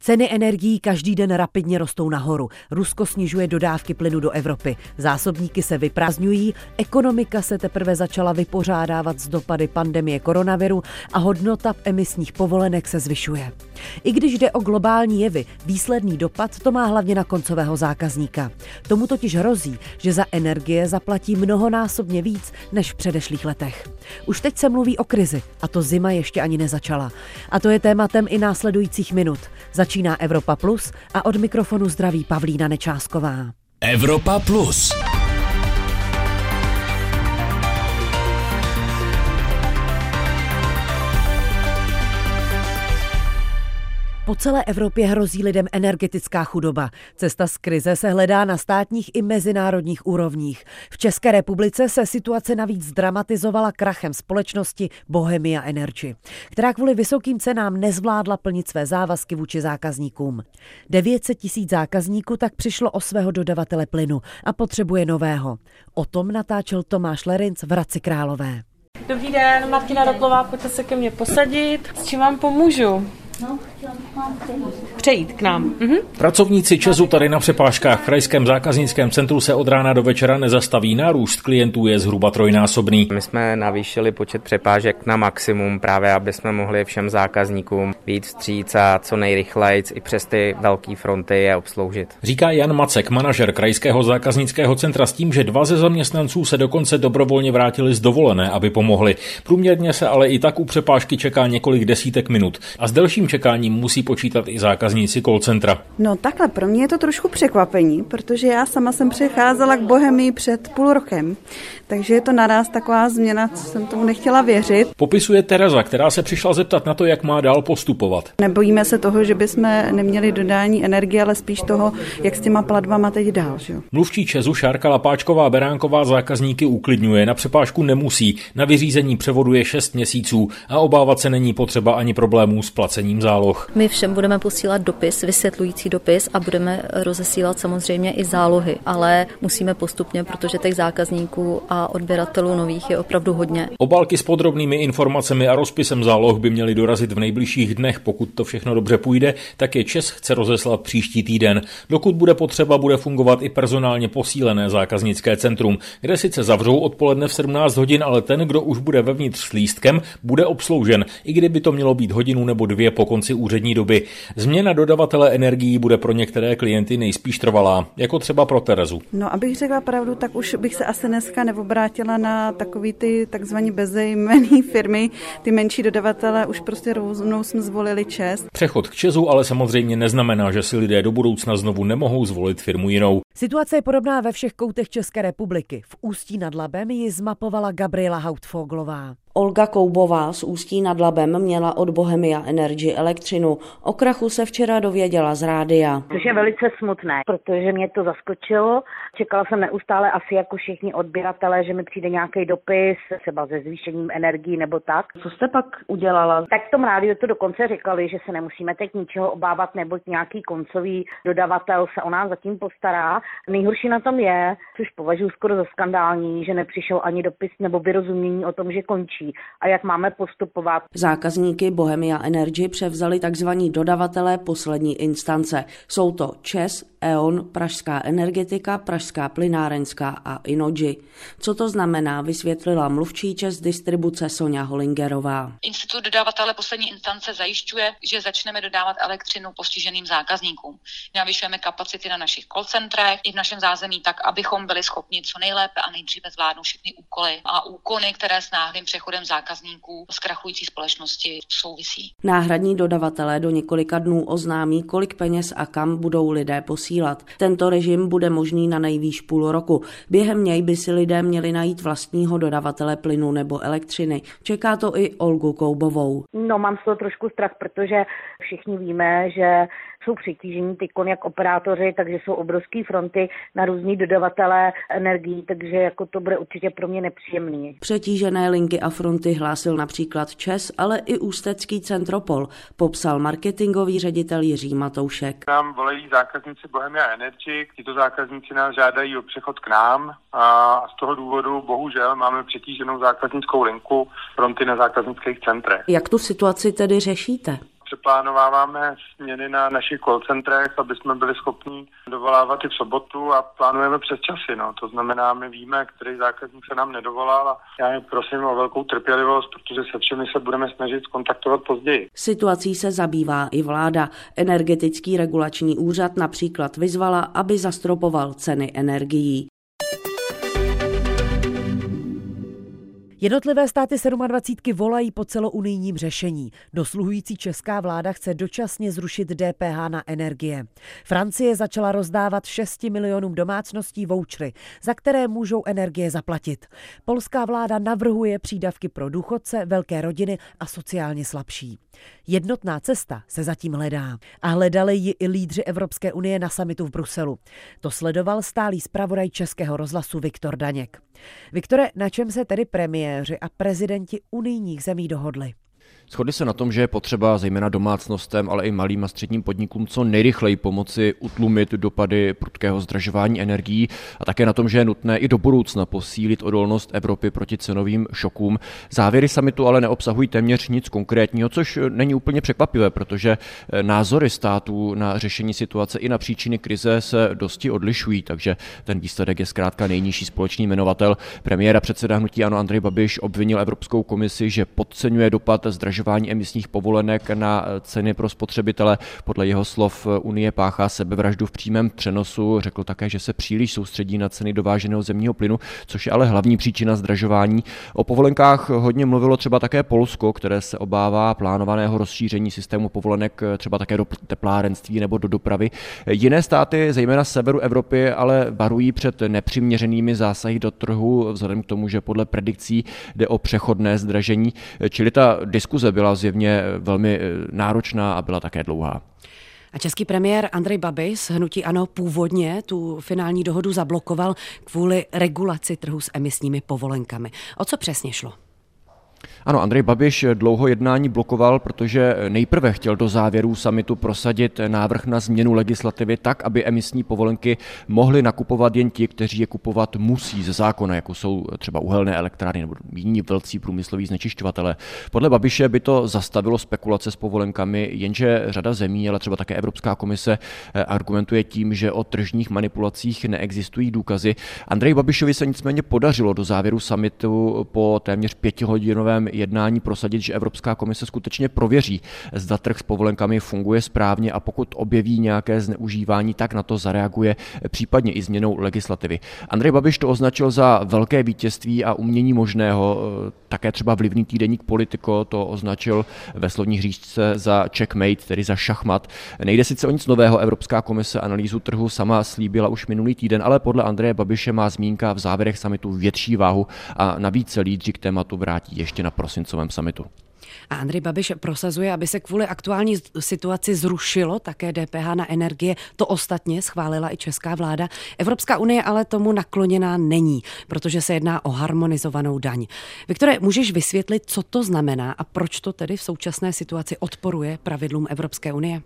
Ceny energií každý den rapidně rostou nahoru. Rusko snižuje dodávky plynu do Evropy. Zásobníky se vyprázdňují, ekonomika se teprve začala vypořádávat s dopady pandemie koronaviru a hodnota emisních povolenek se zvyšuje. I když jde o globální jevy, výsledný dopad to má hlavně na koncového zákazníka. Tomu totiž hrozí, že za energie zaplatí mnohonásobně víc než v předešlých letech. Už teď se mluví o krizi a to zima ještě ani nezačala. A to je tématem i následujících minut. Začíná Evropa Plus a od mikrofonu zdraví Pavlína Nečásková. Evropa Plus. Po celé Evropě hrozí lidem energetická chudoba. Cesta z krize se hledá na státních i mezinárodních úrovních. V České republice se situace navíc dramatizovala krachem společnosti Bohemia Energy, která kvůli vysokým cenám nezvládla plnit své závazky vůči zákazníkům. 900 tisíc zákazníků tak přišlo o svého dodavatele plynu a potřebuje nového. O tom natáčel Tomáš Lerinc v Hradci Králové. Dobrý den, Martina Rotlová, pojďte se ke mně posadit. S čím vám pomůžu? No, Přejít k nám. Mhm. Pracovníci Česu tady na přepážkách v krajském zákaznickém centru se od rána do večera nezastaví. Nárůst klientů je zhruba trojnásobný. My jsme navýšili počet přepážek na maximum, právě aby jsme mohli všem zákazníkům být vstříc a co nejrychleji i přes ty velké fronty je obsloužit. Říká Jan Macek, manažer krajského zákaznického centra s tím, že dva ze zaměstnanců se dokonce dobrovolně vrátili z dovolené, aby pomohli. Průměrně se ale i tak u přepážky čeká několik desítek minut. A s delším čekáním musí počítat i zákazníci call centra. No takhle, pro mě je to trošku překvapení, protože já sama jsem přecházela k Bohemii před půl rokem, takže je to naraz taková změna, co jsem tomu nechtěla věřit. Popisuje Tereza, která se přišla zeptat na to, jak má dál postupovat. Nebojíme se toho, že bychom neměli dodání energie, ale spíš toho, jak s těma platbama teď dál. Že? Mluvčí Česu Šárka Lapáčková Beránková zákazníky uklidňuje, na přepážku nemusí, na vyřízení převodu je 6 měsíců a obávat se není potřeba ani problémů s placením záloh. My všem budeme posílat dopis, vysvětlující dopis a budeme rozesílat samozřejmě i zálohy, ale musíme postupně, protože těch zákazníků a odběratelů nových je opravdu hodně. Obálky s podrobnými informacemi a rozpisem záloh by měly dorazit v nejbližších dnech. Pokud to všechno dobře půjde, tak je Čes chce rozeslat příští týden. Dokud bude potřeba, bude fungovat i personálně posílené zákaznické centrum, kde sice zavřou odpoledne v 17 hodin, ale ten, kdo už bude vevnitř s lístkem, bude obsloužen, i kdyby to mělo být hodinu nebo dvě po konci úřední doby. Změna dodavatele energií bude pro některé klienty nejspíš trvalá, jako třeba pro Terezu. No, abych řekla pravdu, tak už bych se asi dneska neobrátila na takový ty takzvané bezejmený firmy, ty menší dodavatele, už prostě rovnou jsme zvolili Čes. Přechod k Česu ale samozřejmě neznamená, že si lidé do budoucna znovu nemohou zvolit firmu jinou. Situace je podobná ve všech koutech České republiky. V Ústí nad Labem ji zmapovala Gabriela Hautfoglová. Olga Koubová z Ústí nad Labem měla od Bohemia Energy elektřinu. O krachu se včera dověděla z rádia. Což je velice smutné, protože mě to zaskočilo. Čekala jsem neustále asi jako všichni odběratelé, že mi přijde nějaký dopis, třeba se zvýšením energií nebo tak. Co jste pak udělala? Tak v tom rádiu to dokonce říkali, že se nemusíme teď ničeho obávat, neboť nějaký koncový dodavatel se o nás zatím postará. Nejhorší na tom je, což považuji skoro za skandální, že nepřišel ani dopis nebo vyrozumění o tom, že končí a jak máme postupovat. Zákazníky Bohemia Energy převzali tzv. dodavatelé poslední instance. Jsou to ČES, E.ON, Pražská energetika, Pražská plynárenská a Inoji. Co to znamená, vysvětlila mluvčí ČES distribuce Sonja Holingerová. Institut dodavatele poslední instance zajišťuje, že začneme dodávat elektřinu postiženým zákazníkům. Navyšujeme kapacity na našich call centrech i v našem zázemí tak, abychom byli schopni co nejlépe a nejdříve zvládnout všechny úkoly a úkony, které s náhlým přechodem zákazníků z krachující společnosti souvisí. Náhradní dodavatelé do několika dnů oznámí, kolik peněz a kam budou lidé posílat posílat. Tento režim bude možný na nejvýš půl roku. Během něj by si lidé měli najít vlastního dodavatele plynu nebo elektřiny. Čeká to i Olgu Koubovou. No mám z toho trošku strach, protože všichni víme, že jsou přetížení ty jak operátoři, takže jsou obrovské fronty na různý dodavatele energií, takže jako to bude určitě pro mě nepříjemný. Přetížené linky a fronty hlásil například ČES, ale i Ústecký centropol, popsal marketingový ředitel Jiří Matoušek. Nám volají zákazníci Bohemia Energy, tyto zákazníci nás žádají o přechod k nám a z toho důvodu bohužel máme přetíženou zákaznickou linku fronty na zákaznických centrech. Jak tu situaci tedy řešíte? Přeplánováváme směny na našich call centrech, aby jsme byli schopni dovolávat i v sobotu a plánujeme přes časy. No. To znamená, my víme, který zákazník se nám nedovolal a já je prosím o velkou trpělivost, protože se všemi se budeme snažit kontaktovat později. Situací se zabývá i vláda. Energetický regulační úřad například vyzvala, aby zastropoval ceny energií. Jednotlivé státy 27 volají po celounijním řešení. Dosluhující česká vláda chce dočasně zrušit DPH na energie. Francie začala rozdávat 6 milionům domácností vouchery, za které můžou energie zaplatit. Polská vláda navrhuje přídavky pro důchodce, velké rodiny a sociálně slabší. Jednotná cesta se zatím hledá. A hledali ji i lídři Evropské unie na samitu v Bruselu. To sledoval stálý zpravodaj Českého rozhlasu Viktor Daněk. Viktore, na čem se tedy premiéři a prezidenti unijních zemí dohodli? Shodli se na tom, že je potřeba zejména domácnostem, ale i malým a středním podnikům co nejrychleji pomoci utlumit dopady prudkého zdražování energií a také na tom, že je nutné i do budoucna posílit odolnost Evropy proti cenovým šokům. Závěry samitu ale neobsahují téměř nic konkrétního, což není úplně překvapivé, protože názory států na řešení situace i na příčiny krize se dosti odlišují, takže ten výsledek je zkrátka nejnižší společný jmenovatel. Premiér a předseda hnutí Ano Andrej Babiš obvinil Evropskou komisi, že podceňuje dopad zdražování zdražování emisních povolenek na ceny pro spotřebitele. Podle jeho slov Unie páchá sebevraždu v přímém přenosu. Řekl také, že se příliš soustředí na ceny dováženého zemního plynu, což je ale hlavní příčina zdražování. O povolenkách hodně mluvilo třeba také Polsko, které se obává plánovaného rozšíření systému povolenek třeba také do teplárenství nebo do dopravy. Jiné státy, zejména severu Evropy, ale varují před nepřiměřenými zásahy do trhu, vzhledem k tomu, že podle predikcí jde o přechodné zdražení. Čili ta diskuze diskuze byla zjevně velmi eh, náročná a byla také dlouhá. A český premiér Andrej Babiš hnutí ano původně tu finální dohodu zablokoval kvůli regulaci trhu s emisními povolenkami. O co přesně šlo? Ano, Andrej Babiš dlouho jednání blokoval, protože nejprve chtěl do závěrů samitu prosadit návrh na změnu legislativy tak, aby emisní povolenky mohli nakupovat jen ti, kteří je kupovat musí ze zákona, jako jsou třeba uhelné elektrárny nebo jiní velcí průmysloví znečišťovatele. Podle Babiše by to zastavilo spekulace s povolenkami, jenže řada zemí, ale třeba také Evropská komise eh, argumentuje tím, že o tržních manipulacích neexistují důkazy. Andrej Babišovi se nicméně podařilo do závěru samitu po téměř pětihodinovém jednání prosadit, že Evropská komise skutečně prověří, zda trh s povolenkami funguje správně a pokud objeví nějaké zneužívání, tak na to zareaguje případně i změnou legislativy. Andrej Babiš to označil za velké vítězství a umění možného. Také třeba vlivný týdeník Politico to označil ve slovní hříčce za checkmate, tedy za šachmat. Nejde sice o nic nového, Evropská komise analýzu trhu sama slíbila už minulý týden, ale podle Andreje Babiše má zmínka v závěrech samitu větší váhu a navíc se lídři k tématu vrátí ještě na prosincovém samitu. A Andrej Babiš prosazuje, aby se kvůli aktuální situaci zrušilo také DPH na energie. To ostatně schválila i česká vláda. Evropská unie ale tomu nakloněná není, protože se jedná o harmonizovanou daň. Viktore, můžeš vysvětlit, co to znamená a proč to tedy v současné situaci odporuje pravidlům Evropské unie?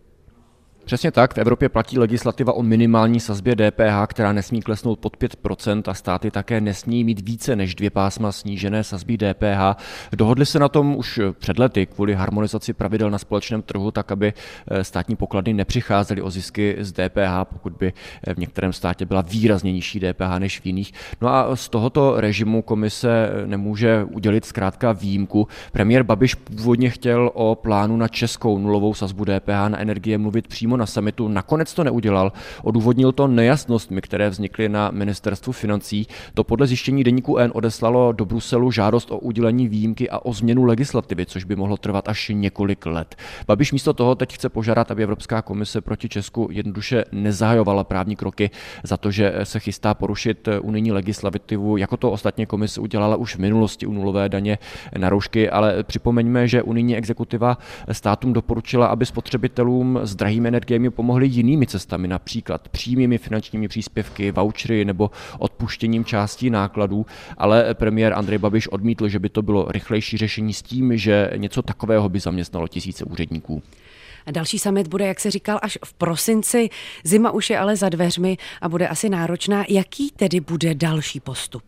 Přesně tak, v Evropě platí legislativa o minimální sazbě DPH, která nesmí klesnout pod 5% a státy také nesmí mít více než dvě pásma snížené sazby DPH. Dohodli se na tom už před lety kvůli harmonizaci pravidel na společném trhu, tak aby eh, státní poklady nepřicházely o zisky z DPH, pokud by eh, v některém státě byla výrazně nižší DPH než v jiných. No a z tohoto režimu komise eh, nemůže udělit zkrátka výjimku. Premiér Babiš původně chtěl o plánu na českou nulovou sazbu DPH na energie mluvit přímo přímo na summitu, nakonec to neudělal. Odůvodnil to nejasnostmi, které vznikly na ministerstvu financí. To podle zjištění deníku N odeslalo do Bruselu žádost o udělení výjimky a o změnu legislativy, což by mohlo trvat až několik let. Babiš místo toho teď chce požádat, aby Evropská komise proti Česku jednoduše nezahajovala právní kroky za to, že se chystá porušit unijní legislativu, jako to ostatně komise udělala už v minulosti u nulové daně na roušky, ale připomeňme, že unijní exekutiva státům doporučila, aby spotřebitelům s drahými energiemi pomohli jinými cestami, například přímými finančními příspěvky, vouchery nebo odpuštěním částí nákladů, ale premiér Andrej Babiš odmítl, že by to bylo rychlejší řešení s tím, že něco takového by zaměstnalo tisíce úředníků. Další summit bude, jak se říkal, až v prosinci. Zima už je ale za dveřmi a bude asi náročná. Jaký tedy bude další postup?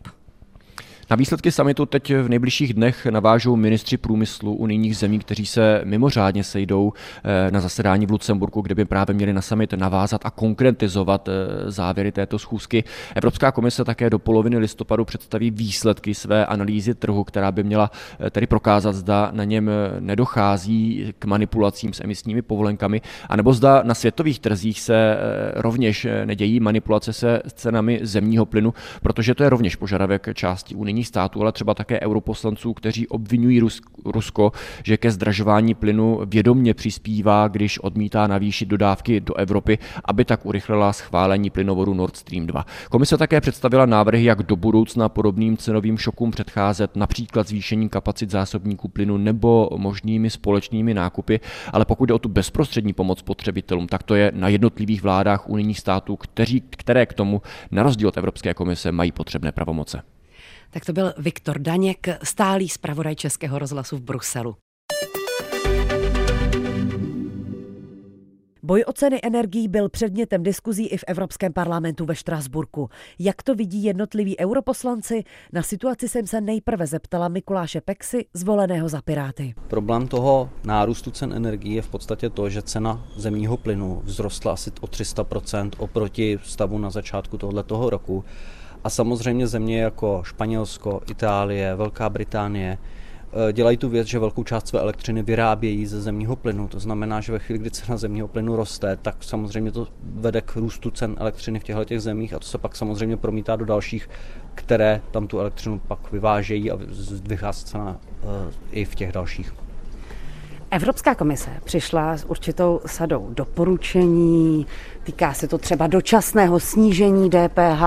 Na výsledky samitu teď v nejbližších dnech navážou ministři průmyslu unijních zemí, kteří se mimořádně sejdou eh, na zasedání v Lucemburku, kde by právě měli na summit navázat a konkretizovat eh, závěry této schůzky. Evropská komise také do poloviny listopadu představí výsledky své analýzy trhu, která by měla eh, tedy prokázat, zda na něm nedochází k manipulacím s emisními povolenkami, anebo zda na světových trzích se rovněž nedějí manipulace se cenami zemního plynu, protože to je rovněž požadavek části unijních států, ale třeba také europoslanců, kteří obvinují Rusko, že ke zdražování plynu vědomně přispívá, když odmítá navýšit dodávky do Evropy, aby tak urychlila schválení plynovodu Nord Stream 2. Komise také představila návrhy, jak do budoucna podobným cenovým šokům předcházet, například zvýšení kapacit zásobníků plynu nebo možnými společnými nákupy, ale pokud jde o tu bezprostřední pomoc potřebitelům, tak to je na jednotlivých vládách unijních států, kteří, které k tomu na rozdíl od Evropské komise mají potřebné pravomoce. Tak to byl Viktor Daněk, stálý zpravodaj Českého rozhlasu v Bruselu. Boj o ceny energií byl předmětem diskuzí i v Evropském parlamentu ve Štrasburku. Jak to vidí jednotliví europoslanci? Na situaci jsem se nejprve zeptala Mikuláše Pexy, zvoleného za Piráty. Problém toho nárůstu cen energií je v podstatě to, že cena zemního plynu vzrostla asi o 300% oproti stavu na začátku tohoto roku. A samozřejmě země jako Španělsko, Itálie, Velká Británie eh, dělají tu věc, že velkou část své elektřiny vyrábějí ze zemního plynu. To znamená, že ve chvíli, kdy cena zemního plynu roste, tak samozřejmě to vede k růstu cen elektřiny v těchto těch zemích a to se pak samozřejmě promítá do dalších, které tam tu elektřinu pak vyvážejí a se cena eh, i v těch dalších. Evropská komise přišla s určitou sadou doporučení, týká se to třeba dočasného snížení DPH,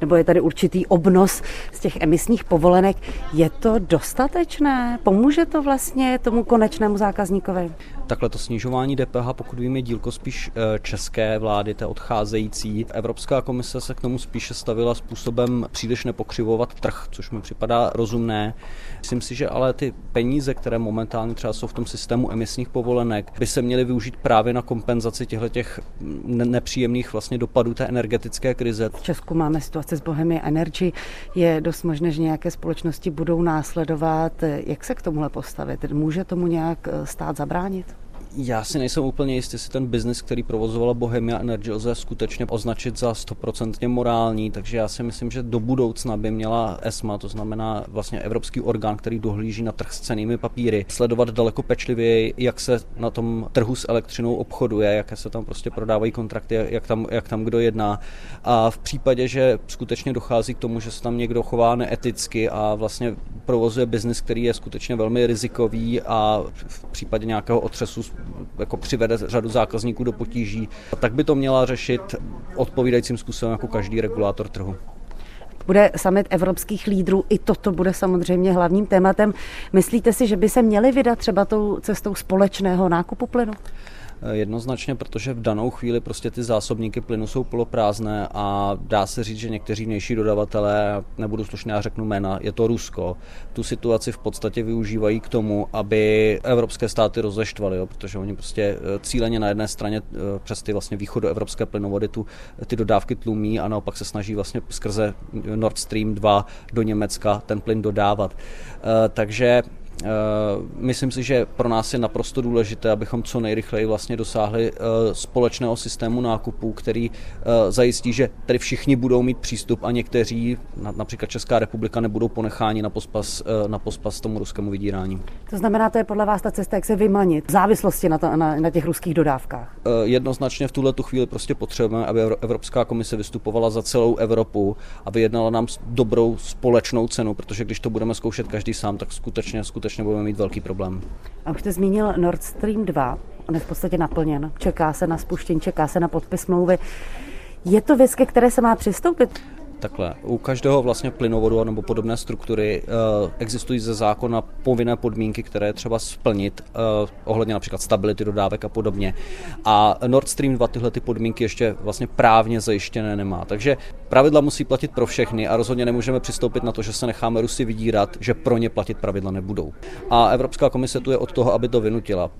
nebo je tady určitý obnos z těch emisních povolenek. Je to dostatečné? Pomůže to vlastně tomu konečnému zákazníkovi? Takhle to snižování DPH, pokud vím, je dílko spíš eh, české vlády, té odcházející. Evropská komise se k tomu spíše stavila způsobem příliš nepokřivovat trh, což mi připadá rozumné. Myslím si, že ale ty peníze, které momentálně třeba jsou v tom systému emisních povolenek, by se měly využít právě na kompenzaci těchto těch nepříjemných vlastně dopadů té energetické krize. V Česku máme situaci s Bohemia Energy. Je dost možné, že nějaké společnosti budou následovat. Jak se k tomuhle postavit? Může tomu nějak eh, stát zabránit? Já si nejsem úplně jistý, jestli ten biznis, který provozovala Bohemia Energy, lze skutečně označit za stoprocentně morální, takže já si myslím, že do budoucna by měla ESMA, to znamená vlastně evropský orgán, který dohlíží na trh s cenými papíry, sledovat daleko pečlivěji, jak se na tom trhu s elektřinou obchoduje, jaké se tam prostě prodávají kontrakty, jak tam, jak tam kdo jedná. A v případě, že skutečně dochází k tomu, že se tam někdo chová neeticky a vlastně provozuje biznis, který je skutečně velmi rizikový a v případě nějakého otřesu jako přivede řadu zákazníků do potíží, tak by to měla řešit odpovídajícím způsobem jako každý regulátor trhu. Bude summit evropských lídrů, i toto bude samozřejmě hlavním tématem. Myslíte si, že by se měli vydat třeba tou cestou společného nákupu plynu? Eh, jednoznačně, protože v danou chvíli prostě ty zásobníky plynu jsou poloprázdné a dá se říct, že někteří vnější dodavatelé, nebudu slušně, já řeknu jména, je to Rusko, tu situaci v podstatě využívají k tomu, aby evropské státy rozeštvaly, protože oni prostě eh, cíleně na jedné straně eh, přes ty vlastně východoevropské plynovody tu, ty dodávky tlumí a naopak se snaží vlastně skrze Nord Stream 2 do Německa ten plyn dodávat. Takže myslím si, že pro nás je naprosto důležité, abychom co nejrychleji vlastně dosáhli eh, společného systému nákupů, který eh, zajistí, že tedy všichni budou mít přístup a někteří, například Česká republika, nebudou ponecháni na pospas, na pospas tomu ruskému vydírání. To znamená, to je podle vás ta cesta, jak se vymanit v závislosti na, to, na, na těch ruských dodávkách? Jednoznačně v tuhle tu chvíli prostě potřebujeme, aby Evropská komise vystupovala za celou Evropu a vyjednala nám dobrou společnou cenu, protože když to budeme zkoušet každý sám, tak skutečně, skutečně skutečně budeme mít velký problém. A už jste zmínil Nord Stream 2, on je v podstatě naplněn. Čeká se na spuštění, čeká se na podpis smlouvy. Je to věc, ke které se má přistoupit? Takhle, u každého vlastně plynovodu nebo podobné struktury uh, existují ze zákona povinné podmínky, které třeba splnit uh, ohledně například stability dodávek a podobně. A Nord Stream 2 tyhle ty podmínky ještě vlastně právně zajištěné nemá. Takže pravidla musí platit pro všechny a rozhodně nemůžeme přistoupit na to, že se necháme Rusy vydírat, že pro ně platit pravidla nebudou. A Evropská komise tu je od toho, aby to vynutila.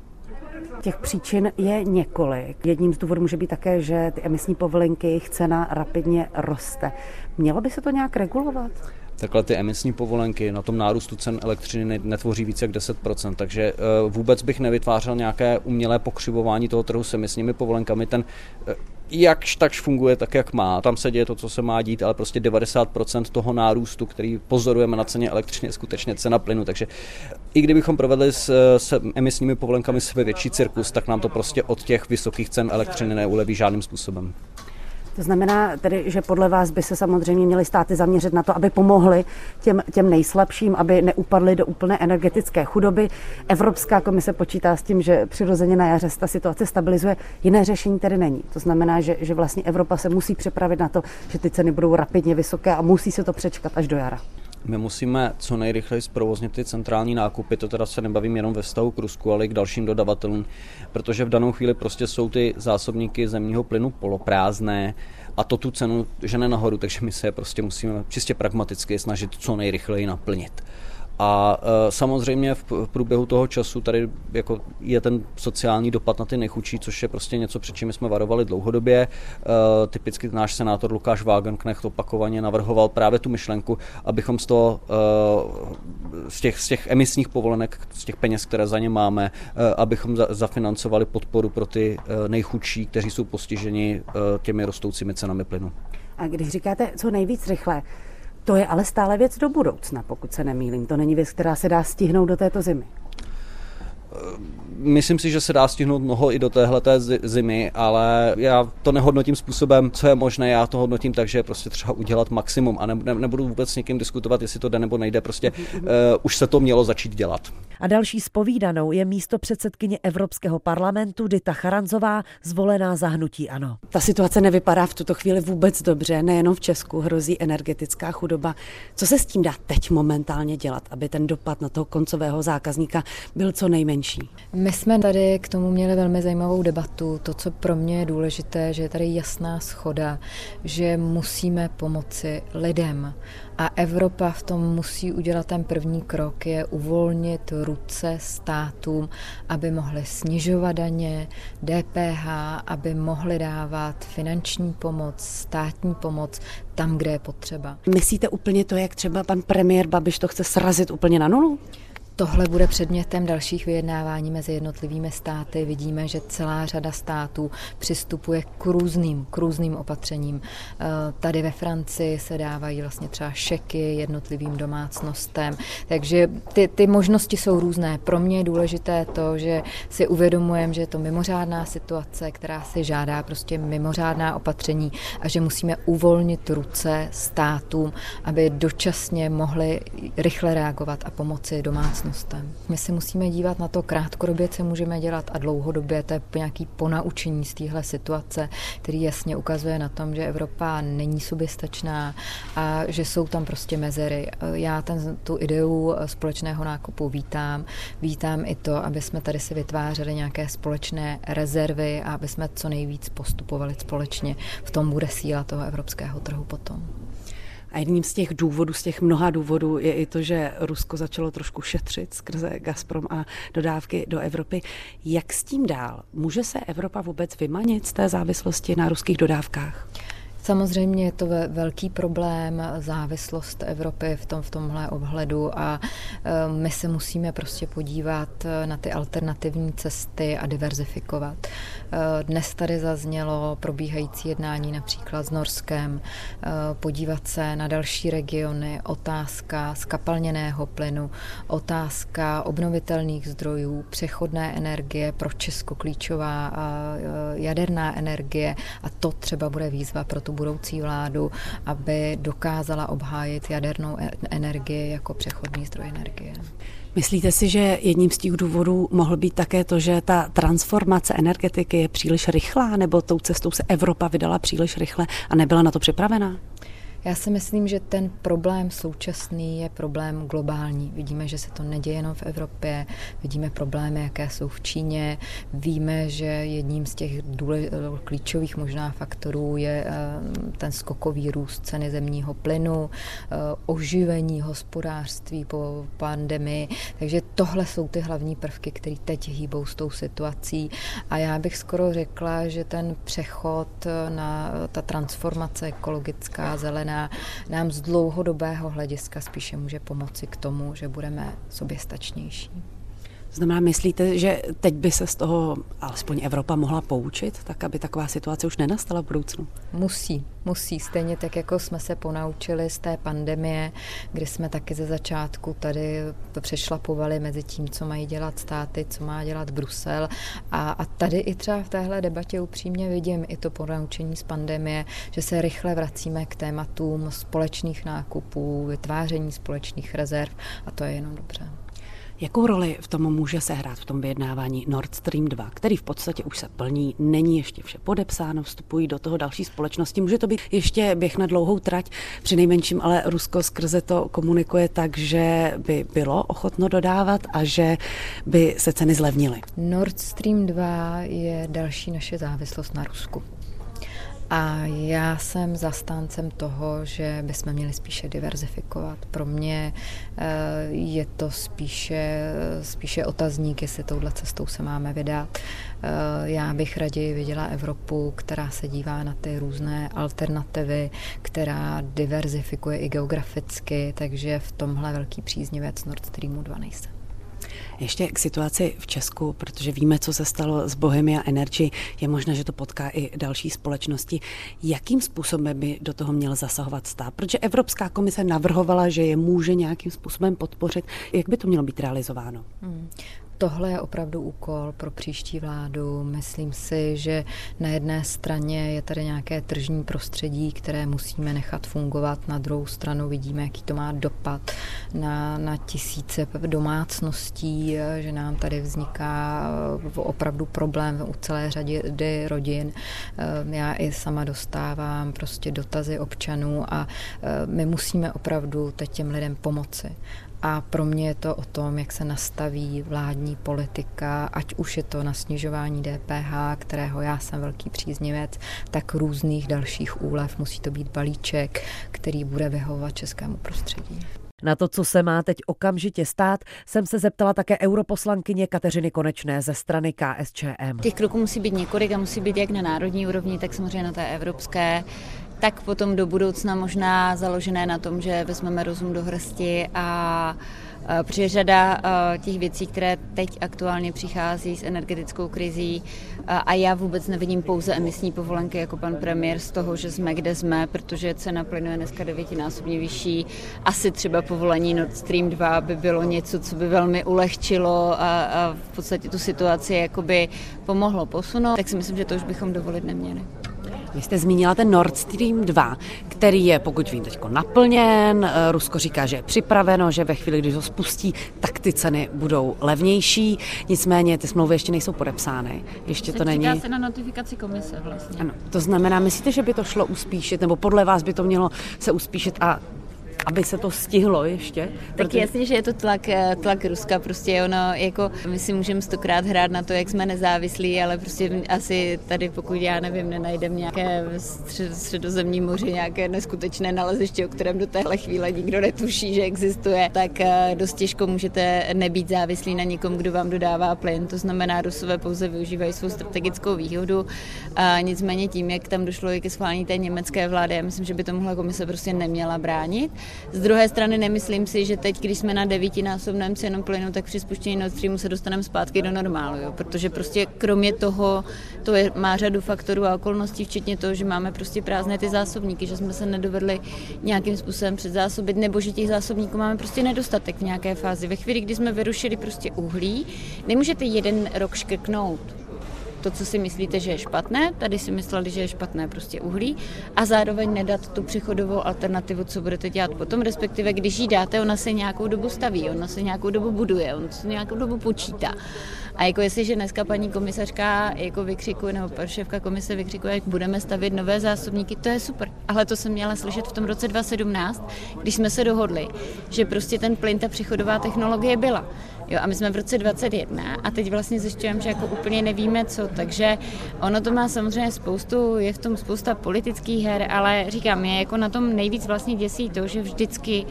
Těch příčin je několik. Jedním z důvodů může být také, že ty emisní povolenky, jejich cena rapidně roste. Mělo by se to nějak regulovat? takhle ty emisní povolenky na tom nárůstu cen elektřiny netvoří více jak 10%, takže vůbec bych nevytvářel nějaké umělé pokřivování toho trhu s emisními povolenkami. Ten jakž takž funguje tak, jak má. Tam se děje to, co se má dít, ale prostě 90% toho nárůstu, který pozorujeme na ceně elektřiny, je skutečně cena plynu. Takže i kdybychom provedli s, s emisními povolenkami sebe větší cirkus, tak nám to prostě od těch vysokých cen elektřiny neuleví žádným způsobem. To znamená tedy, že podle vás by se samozřejmě měly státy zaměřit na to, aby pomohly těm, těm nejslabším, aby neupadly do úplné energetické chudoby. Evropská komise počítá s tím, že přirozeně na jaře ta situace stabilizuje. Jiné řešení tedy není. To znamená, že, že vlastně Evropa se musí připravit na to, že ty ceny budou rapidně vysoké a musí se to přečkat až do jara. My musíme co nejrychleji zprovoznit ty centrální nákupy, to teda se nebavím jenom ve vztahu k Rusku, ale i k dalším dodavatelům, protože v danou chvíli prostě jsou ty zásobníky zemního plynu poloprázdné a to tu cenu žene nahoru, takže my se prostě musíme čistě pragmaticky snažit co nejrychleji naplnit. A e, samozřejmě v průběhu toho času tady jako je ten sociální dopad na ty nejchudší, což je prostě něco, před čím jsme varovali dlouhodobě. E, typicky náš senátor Lukáš Wagenknecht opakovaně navrhoval právě tu myšlenku, abychom z, toho, e, z, těch, z těch emisních povolenek, z těch peněz, které za ně máme, abychom zafinancovali podporu pro ty nejchudší, kteří jsou postiženi těmi rostoucími cenami plynu. A když říkáte co nejvíc rychle, to je ale stále věc do budoucna, pokud se nemýlím. To není věc, která se dá stihnout do této zimy. Myslím si, že se dá stihnout mnoho i do téhle zimy, ale já to nehodnotím způsobem, co je možné, já to hodnotím tak, že je prostě třeba udělat maximum a ne, ne, nebudu vůbec s někým diskutovat, jestli to jde nebo nejde, prostě uh, už se to mělo začít dělat. A další spovídanou je místo předsedkyně Evropského parlamentu Dita Charanzová, zvolená za hnutí ANO. Ta situace nevypadá v tuto chvíli vůbec dobře, nejenom v Česku hrozí energetická chudoba. Co se s tím dá teď momentálně dělat, aby ten dopad na toho koncového zákazníka byl co nejmenší? My jsme tady k tomu měli velmi zajímavou debatu. To, co pro mě je důležité, že je tady jasná schoda, že musíme pomoci lidem. A Evropa v tom musí udělat ten první krok, je uvolnit ruce státům, aby mohly snižovat daně, DPH, aby mohly dávat finanční pomoc, státní pomoc tam, kde je potřeba. Myslíte úplně to, jak třeba pan premiér Babiš to chce srazit úplně na nulu? Tohle bude předmětem dalších vyjednávání mezi jednotlivými státy. Vidíme, že celá řada států přistupuje k různým, k různým opatřením. Eh, tady ve Francii se dávají vlastně třeba šeky jednotlivým domácnostem, takže ty, ty možnosti jsou různé. Pro mě je důležité to, že si uvědomujeme, že je to mimořádná situace, která si žádá prostě mimořádná opatření a že musíme uvolnit ruce státům, aby dočasně mohli rychle reagovat a pomoci domácnostem budoucnostem. My si musíme dívat na to krátkodobě, co můžeme dělat a dlouhodobě to je nějaký ponaučení z téhle situace, který jasně ukazuje na tom, že Evropa není soběstačná a že jsou tam prostě mezery. Já ten, tu ideu společného nákupu vítám. Vítám i to, aby jsme tady si vytvářeli nějaké společné rezervy a aby jsme co nejvíc postupovali společně. V tom bude síla toho evropského trhu potom. A jedním z těch důvodů, z těch mnoha důvodů je i to, že Rusko začalo trošku šetřit skrze Gazprom a dodávky do Evropy. Jak s tím dál? Může se Evropa vůbec vymanit z té závislosti na ruských dodávkách? Samozřejmě je to velký problém, závislost Evropy v, tom, v tomhle ohledu a e, my se musíme prostě podívat e, na ty alternativní cesty a diverzifikovat. E, dnes tady zaznělo probíhající jednání například s Norskem, podívat se na další regiony, otázka skapalněného plynu, otázka obnovitelných zdrojů, přechodné energie, pro Česko klíčová jaderná energie a to třeba bude výzva pro tu budoucí vládu, aby dokázala obhájit jadernou e- energii jako přechodný zdroj energie. Myslíte si, že jedním z těch důvodů mohl být také to, že ta transformace energetiky je příliš rychlá, nebo tou cestou se Evropa vydala příliš rychle a nebyla na to připravená? Já si myslím, že ten problém současný je problém globální. Vidíme, že se to neděje jenom v Evropě, vidíme problémy, jaké jsou v Číně, víme, že jedním z těch klíčových možná faktorů je eh, ten skokový růst ceny zemního plynu, eh, oživení hospodářství po pandemii. Takže tohle jsou ty hlavní prvky, které teď hýbou s tou situací. A já bych skoro řekla, že ten přechod na ta transformace ekologická, zelená, nám z dlouhodobého hlediska spíše může pomoci k tomu, že budeme soběstačnější. Znamená, myslíte, že teď by se z toho alespoň Evropa mohla poučit, tak aby taková situace už nenastala v budoucnu? Musí, musí. Stejně tak, jako jsme se ponaučili z té pandemie, kdy jsme taky ze začátku tady přešlapovali mezi tím, co mají dělat státy, co má dělat Brusel. A, a tady i třeba v téhle debatě upřímně vidím i to ponaučení z pandemie, že se rychle vracíme k tématům společných nákupů, vytváření společných rezerv a to je jenom dobře. Jakou roli v tom může sehrát v tom vyjednávání Nord Stream 2, který v podstatě už se plní, není ještě vše podepsáno, vstupují do toho další společnosti. Může to být ještě běh na dlouhou trať, při nejmenším, ale Rusko skrze to komunikuje tak, že by bylo ochotno dodávat a že by se ceny zlevnily. Nord Stream 2 je další naše závislost na Rusku. A já jsem zastáncem toho, že bychom měli spíše diverzifikovat. Pro mě eh, je to spíše, spíše otazník, jestli touhle cestou se máme vydat. Eh, já bych raději viděla Evropu, která se dívá na ty různé alternativy, která diverzifikuje i geograficky, takže v tomhle velký příznivec Nord Streamu 2 nejsem. Ještě k situaci v Česku, protože víme, co se stalo s Bohemia Energy, je možné, že to potká i další společnosti. Jakým způsobem by do toho měl zasahovat stát? Protože Evropská komise navrhovala, že je může nějakým způsobem podpořit. Jak by to mělo být realizováno? Hmm. Tohle je opravdu úkol pro příští vládu. Myslím si, že na jedné straně je tady nějaké tržní prostředí, které musíme nechat fungovat. Na druhou stranu vidíme, jaký to má dopad na, na tisíce domácností, že nám tady vzniká eh, opravdu problém u celé řady rodin. Eh, já i sama dostávám prostě dotazy občanů a eh, my musíme opravdu teď těm lidem pomoci. A pro mě je to o tom, jak se nastaví vládní politika, ať už je to na snižování DPH, kterého já jsem velký příznivec, tak různých dalších úlev. Musí to být balíček, který bude vyhovovat českému prostředí. Na to, co se má teď okamžitě stát, jsem se zeptala také europoslankyně Kateřiny Konečné ze strany KSČM. Těch kroků musí být několik a musí být jak na národní úrovni, tak samozřejmě na té evropské tak potom do budoucna možná založené na tom, že vezmeme rozum do hrsti a Protože řada těch věcí, které teď aktuálně přichází s energetickou krizí, a já vůbec nevidím pouze emisní povolenky jako pan premiér z toho, že jsme kde jsme, protože cena plynu je dneska devětinásobně vyšší. Asi třeba povolení Nord Stream 2 by bylo něco, co by velmi ulehčilo a, a v podstatě tu situaci jakoby pomohlo posunout, tak si myslím, že to už bychom dovolit neměli. Vy jste zmínila ten Nord Stream 2, který je, pokud vím, teď naplněn. Eh, Rusko říká, že je připraveno, že ve chvíli, když ho spustí, tak ty ceny budou levnější. Nicméně ty smlouvy ještě nejsou podepsány. Ještě se to není. se na notifikaci komise vlastně. Ano, to znamená, myslíte, že by to šlo uspíšit, nebo podle vás by to mělo se uspíšit a aby se to stihlo ještě. Tak protože... jasně, že je to tlak, eh, tlak Ruska, prostě ono, jako my si můžeme stokrát hrát na to, jak jsme nezávislí, ale prostě asi tady, pokud já nevím, nenajdem nějaké střed, středozemní moři, nějaké neskutečné naleziště, o kterém do téhle chvíle nikdo netuší, že existuje, tak eh, dost těžko můžete nebýt závislí na někom, kdo vám dodává plyn. To znamená, Rusové pouze využívají svou strategickou výhodu. A nicméně tím, jak tam došlo i ke schválení té německé vlády, já myslím, že by tomuhle komise prostě neměla bránit. Z druhé strany nemyslím si, že teď, když jsme na devítinásobném cenu plynu, tak při spuštění Nord Streamu se dostaneme zpátky do normálu, jo? protože prostě kromě toho to je, má řadu faktorů a okolností, včetně toho, že máme prostě prázdné ty zásobníky, že jsme se nedovedli nějakým způsobem předzásobit, nebo že těch zásobníků máme prostě nedostatek v nějaké fázi. Ve chvíli, kdy jsme vyrušili prostě uhlí, nemůžete jeden rok škrknout to, co si myslíte, že je špatné, tady si mysleli, že je špatné prostě uhlí a zároveň nedat tu přechodovou alternativu, co budete dělat potom, respektive když ji dáte, ona se nějakou dobu staví, ona se nějakou dobu buduje, on se nějakou dobu počítá. A jako jestliže dneska paní komisařka jako vykřikuje, nebo šéfka komise vykřikuje, jak budeme stavět nové zásobníky, to je super. Ale to jsem měla slyšet v tom roce 2017, když jsme se dohodli, že prostě ten plyn, ta přechodová technologie byla. Jo, a my jsme v roce 21 a teď vlastně zjišťujeme, že jako úplně nevíme co, takže ono to má samozřejmě spoustu, je v tom spousta politických her, ale říkám, je jako na tom nejvíc vlastně děsí to, že vždycky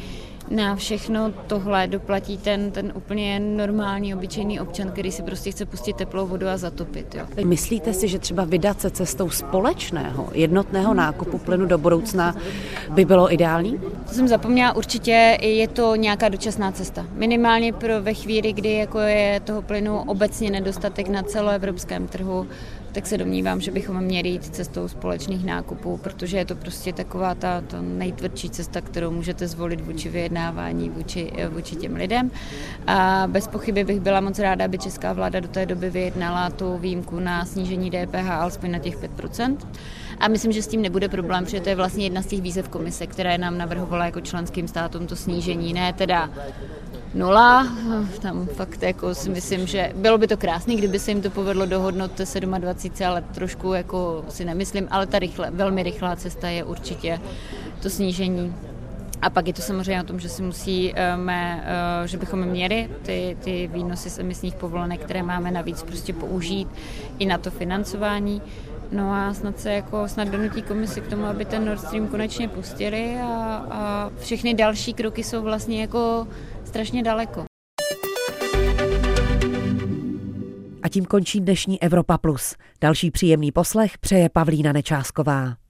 na všechno tohle doplatí ten, ten úplně normální, obyčejný občan, který si prostě chce pustit teplou vodu a zatopit. Jo. Myslíte si, že třeba vydat se cestou společného, jednotného nákupu plynu do budoucna by bylo ideální? To jsem zapomněla, určitě je to nějaká dočasná cesta. Minimálně pro ve chvíli, kdy jako je toho plynu obecně nedostatek na celoevropském trhu, tak se domnívám, že bychom měli jít cestou společných nákupů, protože je to prostě taková ta, ta nejtvrdší cesta, kterou můžete zvolit vůči vyjednávání, vůči, vůči těm lidem. A bez pochyby bych byla moc ráda, aby česká vláda do té doby vyjednala tu výjimku na snížení DPH alespoň na těch 5%. A myslím, že s tím nebude problém, protože to je vlastně jedna z těch výzev komise, která nám navrhovala jako členským státům to snížení. Ne teda nula, tam fakt jako si myslím, že bylo by to krásné, kdyby se jim to povedlo dohodnout 27, ale trošku jako si nemyslím, ale ta rychle, velmi rychlá cesta je určitě to snížení a pak je to samozřejmě o tom, že si musíme, eh, že bychom měli ty, ty výnosy z emisních povolenek, které máme navíc, prostě použít i na to financování. No a snad se jako snad donutí komisi k tomu, aby ten Nord Stream konečně pustili a, a všechny další kroky jsou vlastně jako strašně daleko. A tím končí dnešní Evropa Plus. Další příjemný poslech přeje Pavlína Nečásková.